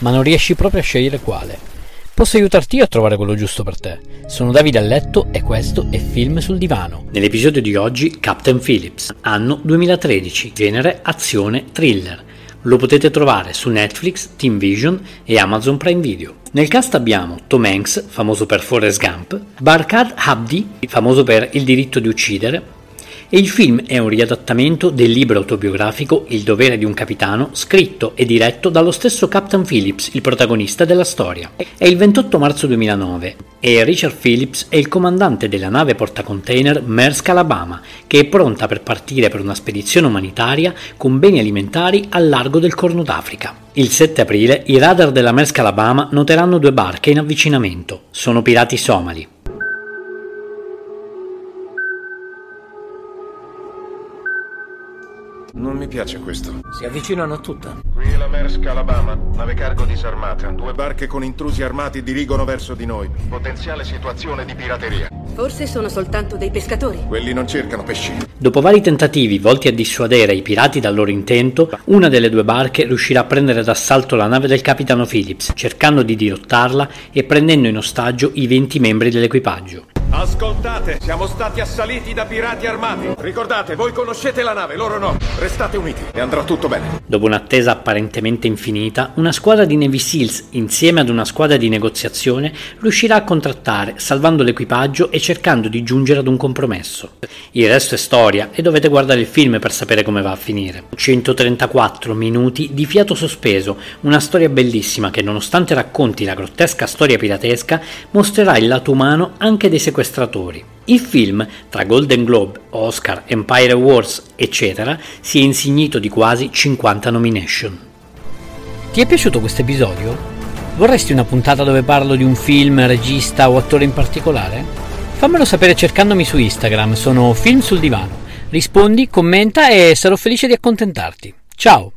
ma non riesci proprio a scegliere quale. Posso aiutarti io a trovare quello giusto per te. Sono Davide a letto e questo è Film sul divano. Nell'episodio di oggi Captain Phillips, anno 2013, genere azione thriller. Lo potete trovare su Netflix, Team Vision e Amazon Prime Video. Nel cast abbiamo Tom Hanks, famoso per Forrest Gump, Barkad Abdi, famoso per Il diritto di uccidere, e il film è un riadattamento del libro autobiografico Il dovere di un capitano, scritto e diretto dallo stesso Captain Phillips, il protagonista della storia. È il 28 marzo 2009 e Richard Phillips è il comandante della nave portacontainer Maersk Alabama, che è pronta per partire per una spedizione umanitaria con beni alimentari al largo del Corno d'Africa. Il 7 aprile i radar della Maersk Alabama noteranno due barche in avvicinamento. Sono pirati somali. Non mi piace questo. Si avvicinano a tutta. Qui è la Maersk Alabama, nave cargo disarmata. Due barche con intrusi armati dirigono verso di noi. Potenziale situazione di pirateria. Forse sono soltanto dei pescatori. Quelli non cercano pesci. Dopo vari tentativi volti a dissuadere i pirati dal loro intento, una delle due barche riuscirà a prendere d'assalto la nave del capitano Phillips, cercando di dirottarla e prendendo in ostaggio i 20 membri dell'equipaggio. Ascoltate, siamo stati assaliti da pirati armati. Ricordate, voi conoscete la nave, loro no. Restate uniti e andrà tutto bene. Dopo un'attesa apparentemente infinita, una squadra di Navy Seals, insieme ad una squadra di negoziazione, riuscirà a contrattare, salvando l'equipaggio e cercando di giungere ad un compromesso. Il resto è storia e dovete guardare il film per sapere come va a finire. 134 minuti di fiato sospeso, una storia bellissima che nonostante racconti la grottesca storia piratesca, mostrerà il lato umano anche dei sequestratori. Il film, tra Golden Globe, Oscar, Empire Awards, eccetera, si è insignito di quasi 50 nomination. Ti è piaciuto questo episodio? Vorresti una puntata dove parlo di un film, regista o attore in particolare? Fammelo sapere cercandomi su Instagram, sono Film sul Divano. Rispondi, commenta e sarò felice di accontentarti. Ciao!